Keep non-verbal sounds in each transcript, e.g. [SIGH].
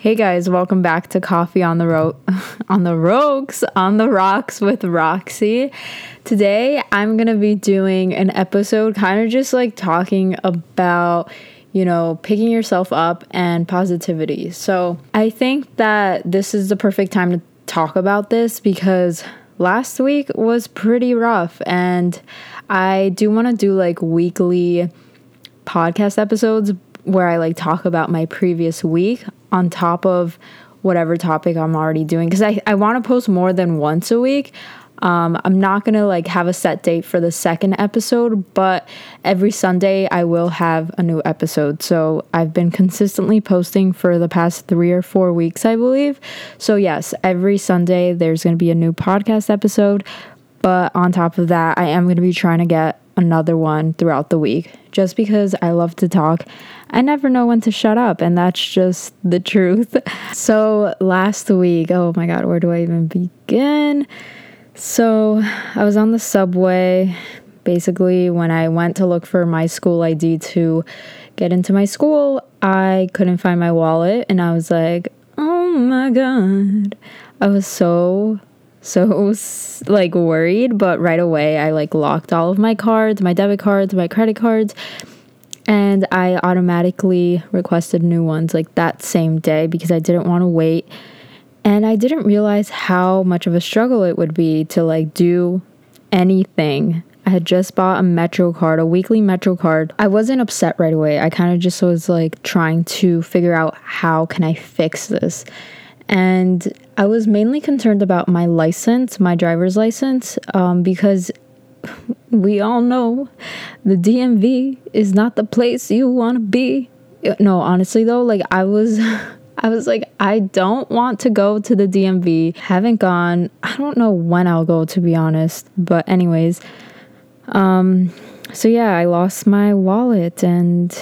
Hey guys, welcome back to Coffee on the Ro- [LAUGHS] on the Rocks on the Rocks with Roxy. Today I'm going to be doing an episode kind of just like talking about, you know, picking yourself up and positivity. So, I think that this is the perfect time to talk about this because last week was pretty rough and I do want to do like weekly podcast episodes where I like talk about my previous week on top of whatever topic I'm already doing because I, I want to post more than once a week. Um, I'm not gonna like have a set date for the second episode, but every Sunday I will have a new episode. So I've been consistently posting for the past three or four weeks, I believe. So, yes, every Sunday there's gonna be a new podcast episode. But on top of that, I am gonna be trying to get another one throughout the week just because I love to talk. I never know when to shut up, and that's just the [LAUGHS] truth. So, last week, oh my god, where do I even begin? So, I was on the subway basically when I went to look for my school ID to get into my school. I couldn't find my wallet, and I was like, oh my god. I was so so like worried but right away i like locked all of my cards my debit cards my credit cards and i automatically requested new ones like that same day because i didn't want to wait and i didn't realize how much of a struggle it would be to like do anything I had just bought a Metro card, a weekly Metro card. I wasn't upset right away. I kind of just was like trying to figure out how can I fix this. And I was mainly concerned about my license, my driver's license, um, because we all know the DMV is not the place you want to be. No, honestly though, like I was [LAUGHS] I was like I don't want to go to the DMV. Haven't gone. I don't know when I'll go to be honest, but anyways, um so yeah, I lost my wallet and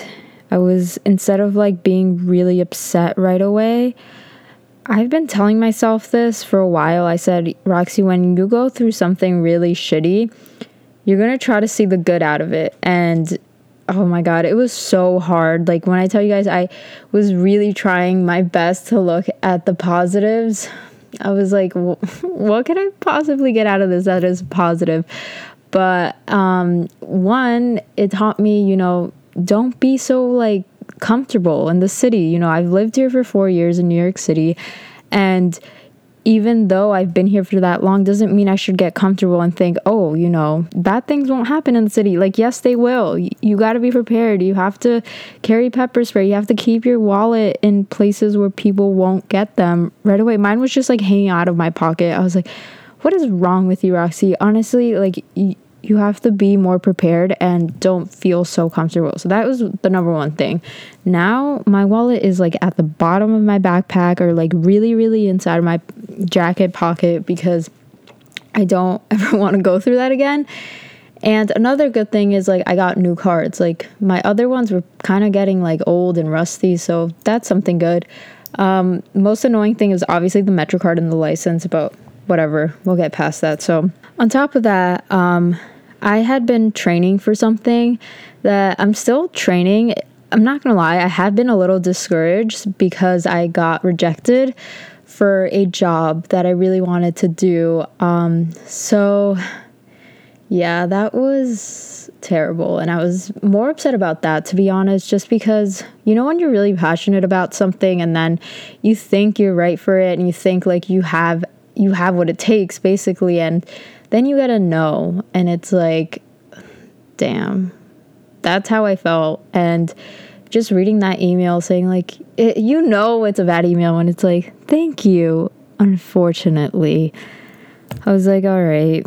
I was instead of like being really upset right away, I've been telling myself this for a while. I said, Roxy, when you go through something really shitty, you're going to try to see the good out of it. And oh my God, it was so hard. Like when I tell you guys, I was really trying my best to look at the positives. I was like, [LAUGHS] what can I possibly get out of this that is positive? But um, one, it taught me, you know, don't be so like comfortable in the city. You know, I've lived here for four years in New York City, and even though I've been here for that long, doesn't mean I should get comfortable and think, oh, you know, bad things won't happen in the city. Like, yes, they will. You, got to be prepared. You have to carry pepper spray. You have to keep your wallet in places where people won't get them right away. Mine was just like hanging out of my pocket. I was like, what is wrong with you, Roxy? Honestly, like, y- you have to be more prepared and don't feel so comfortable. So that was the number one thing. Now my wallet is like at the bottom of my backpack or like really, really inside my jacket pocket because I don't [LAUGHS] ever want to go through that again. And another good thing is like I got new cards. Like my other ones were kind of getting like old and rusty, so that's something good. Um, most annoying thing is obviously the Metro card and the license, but whatever, we'll get past that. So on top of that, um, I had been training for something that I'm still training. I'm not gonna lie, I have been a little discouraged because I got rejected for a job that I really wanted to do. Um, so, yeah, that was terrible. And I was more upset about that, to be honest, just because, you know, when you're really passionate about something and then you think you're right for it and you think like you have you have what it takes basically and then you gotta know. And it's like, damn, that's how I felt. And just reading that email saying, like, it, you know, it's a bad email when it's like, thank you. Unfortunately, I was like, all right,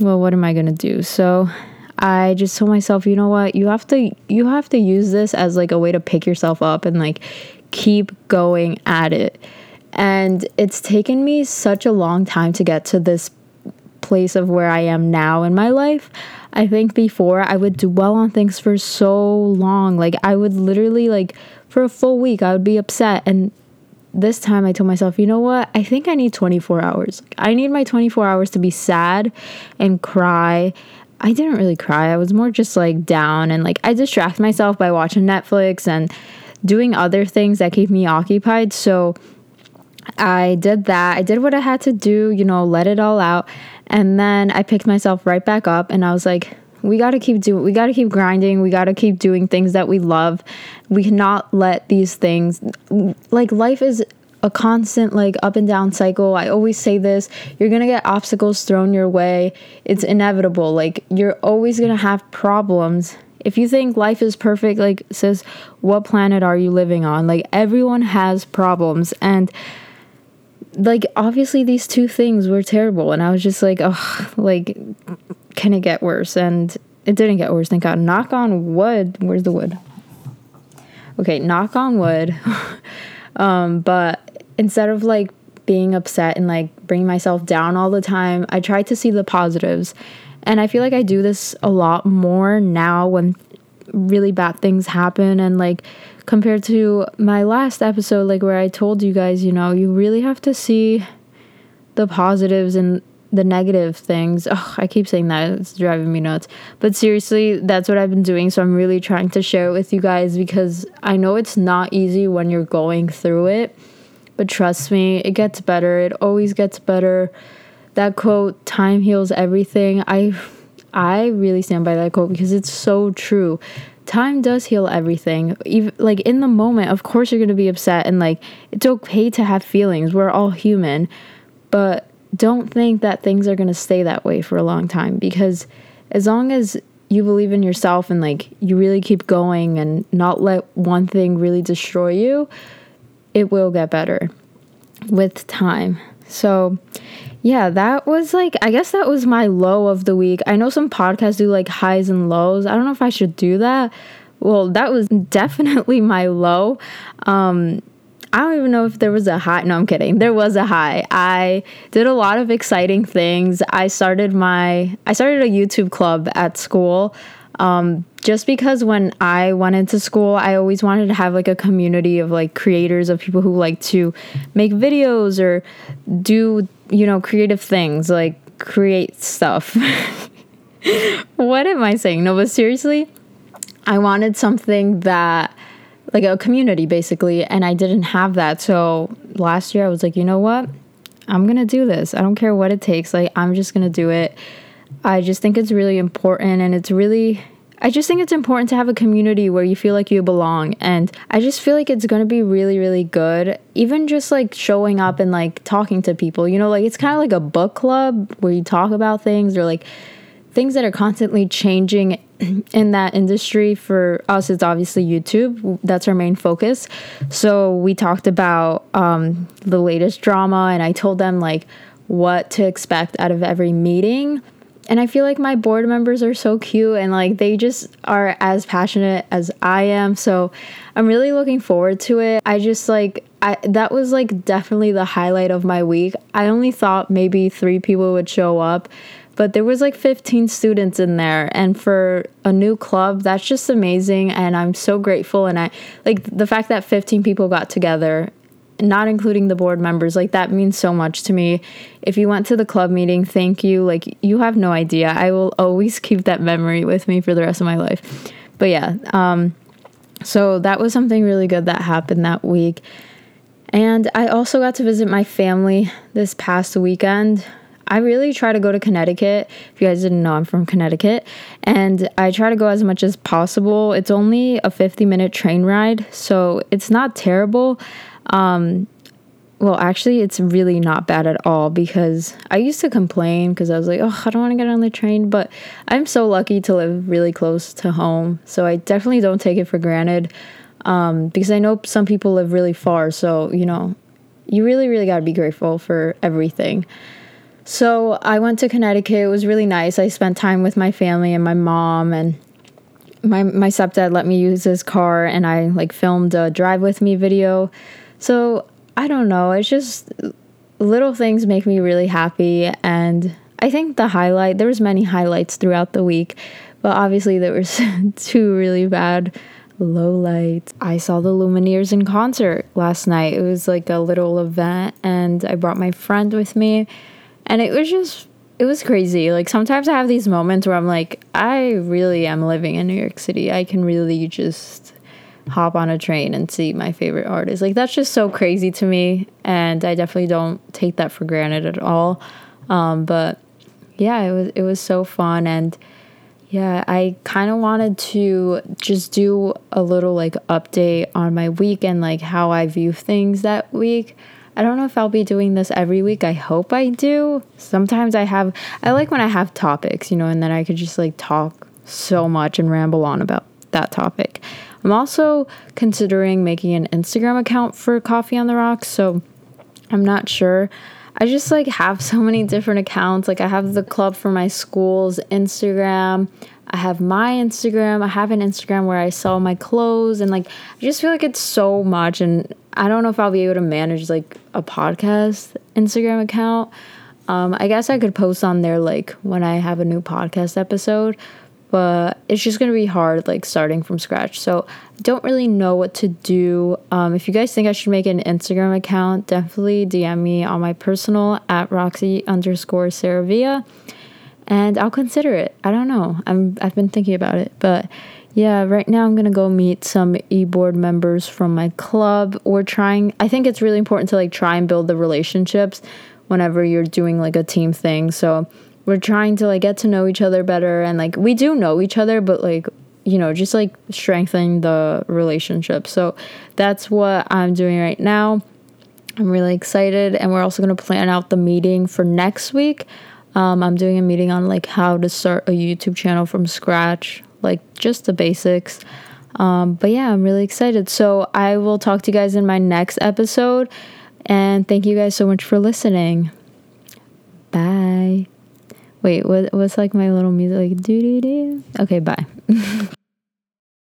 well, what am I gonna do? So I just told myself, you know what, you have to you have to use this as like a way to pick yourself up and like keep going at it. And it's taken me such a long time to get to this place of where I am now in my life. I think before I would dwell on things for so long. Like I would literally like for a full week I would be upset and this time I told myself, you know what? I think I need 24 hours. I need my 24 hours to be sad and cry. I didn't really cry. I was more just like down and like I distract myself by watching Netflix and doing other things that keep me occupied. So I did that. I did what I had to do, you know, let it all out. And then I picked myself right back up and I was like, we got to keep doing we got to keep grinding. We got to keep doing things that we love. We cannot let these things like life is a constant like up and down cycle. I always say this you're gonna get obstacles thrown your way. It's inevitable. Like you're always gonna have problems. If you think life is perfect like says what planet are you living on? Like everyone has problems. And like obviously these two things were terrible and i was just like oh like can it get worse? And it didn't get worse thank god. Knock on wood where's the wood? Okay knock on wood. [LAUGHS] Um but instead of like being upset and like bringing myself down all the time i tried to see the positives. And i feel like i do this a lot more now when really bad things happen and like compared to my last episode like where I told you guys, you know, you really have to see the positives and the negative things. Oh, I keep saying that. It's driving me nuts. But seriously, that's what I've been doing. So I'm really trying to share it with you guys because I know it's not easy when you're going through it. But trust me, it gets better. It always gets better. That quote, time heals everything. I I really stand by that quote because it's so true time does heal everything. Even like in the moment, of course you're going to be upset and like it's okay to have feelings. We're all human. But don't think that things are going to stay that way for a long time because as long as you believe in yourself and like you really keep going and not let one thing really destroy you, it will get better with time. So, yeah, that was like, I guess that was my low of the week. I know some podcasts do like highs and lows. I don't know if I should do that. Well, that was definitely [LAUGHS] my low. Um, I don't even know if there was a high. No, I'm kidding. There was a high. I did a lot of exciting things. I started my I started a YouTube club at school. Um, just because when I went into school, I always wanted to have like a community of like creators of people who like to make videos or do you know, creative things, like create stuff. [LAUGHS] what am I saying? No, but seriously, I wanted something that, like a community basically, and I didn't have that. So last year I was like, you know what? I'm gonna do this. I don't care what it takes. Like, I'm just gonna do it. I just think it's really important and it's really I just think it's important to have a community where you feel like you belong. And I just feel like it's going to be really, really good. Even just like showing up and like talking to people, you know, like it's kind of like a book club where you talk about things or like things that are constantly changing [CLEARS THROAT] in that industry. For us, it's obviously YouTube. That's our main focus. So we talked about um, the latest drama and I told them like what to expect out of every meeting and I feel like my board members are so cute and like they just are as passionate as I am. So I'm really looking forward to it. I just like I that was like definitely the highlight of my week. I only thought maybe 3 people would show up, but there was like 15 students in there and for a new club, that's just amazing and I'm so grateful and I like the fact that 15 people got together not including the board members like that means so much to me if you went to the club meeting thank you like you have no idea i will always keep that memory with me for the rest of my life but yeah um so that was something really good that happened that week and i also got to visit my family this past weekend I really try to go to Connecticut. If you guys didn't know, I'm from Connecticut. And I try to go as much as possible. It's only a 50 minute train ride, so it's not terrible. Um, well, actually, it's really not bad at all because I used to complain because I was like, oh, I don't want to get on the train. But I'm so lucky to live really close to home. So I definitely don't take it for granted um, because I know some people live really far. So, you know, you really, really got to be grateful for everything. So I went to Connecticut. It was really nice. I spent time with my family and my mom and my my stepdad let me use his car and I like filmed a drive with me video so I don't know. It's just little things make me really happy. And I think the highlight, there was many highlights throughout the week, but obviously there was [LAUGHS] two really bad low lights. I saw the Lumineers in concert last night. It was like a little event and I brought my friend with me and it was just it was crazy. Like sometimes I have these moments where I'm like, I really am living in New York City. I can really just hop on a train and see my favorite artist. Like that's just so crazy to me, and I definitely don't take that for granted at all. Um, but yeah, it was it was so fun and yeah, I kind of wanted to just do a little like update on my week and like how I view things that week. I don't know if I'll be doing this every week. I hope I do. Sometimes I have I like when I have topics, you know, and then I could just like talk so much and ramble on about that topic. I'm also considering making an Instagram account for Coffee on the Rocks, so I'm not sure. I just like have so many different accounts. Like I have the club for my school's Instagram. I have my Instagram. I have an Instagram where I sell my clothes and like I just feel like it's so much and I don't know if I'll be able to manage like a podcast Instagram account. Um, I guess I could post on there like when I have a new podcast episode, but it's just gonna be hard like starting from scratch. So I don't really know what to do. Um, if you guys think i should make an instagram account definitely dm me on my personal at roxy underscore saravia and i'll consider it. I don't know. I'm i've been thinking about it but yeah right now i'm gonna go meet some e-board members from my club. We're trying i think it's really important to like try and build the relationships whenever you're doing like a team thing. So we're trying to like get to know each other better and like we do know each other but like you know just like strengthening the relationship. So that's what i'm doing right now. I'm really excited and we're also going to plan out the meeting for next week. Um, i'm doing a meeting on like how to start a youtube channel from scratch like just the basics. Um, but yeah i'm really excited. So i will talk to you guys in my next episode and thank you guys so much for listening. Bye Wait, what what's like my little music like do do do? Okay, bye. [LAUGHS]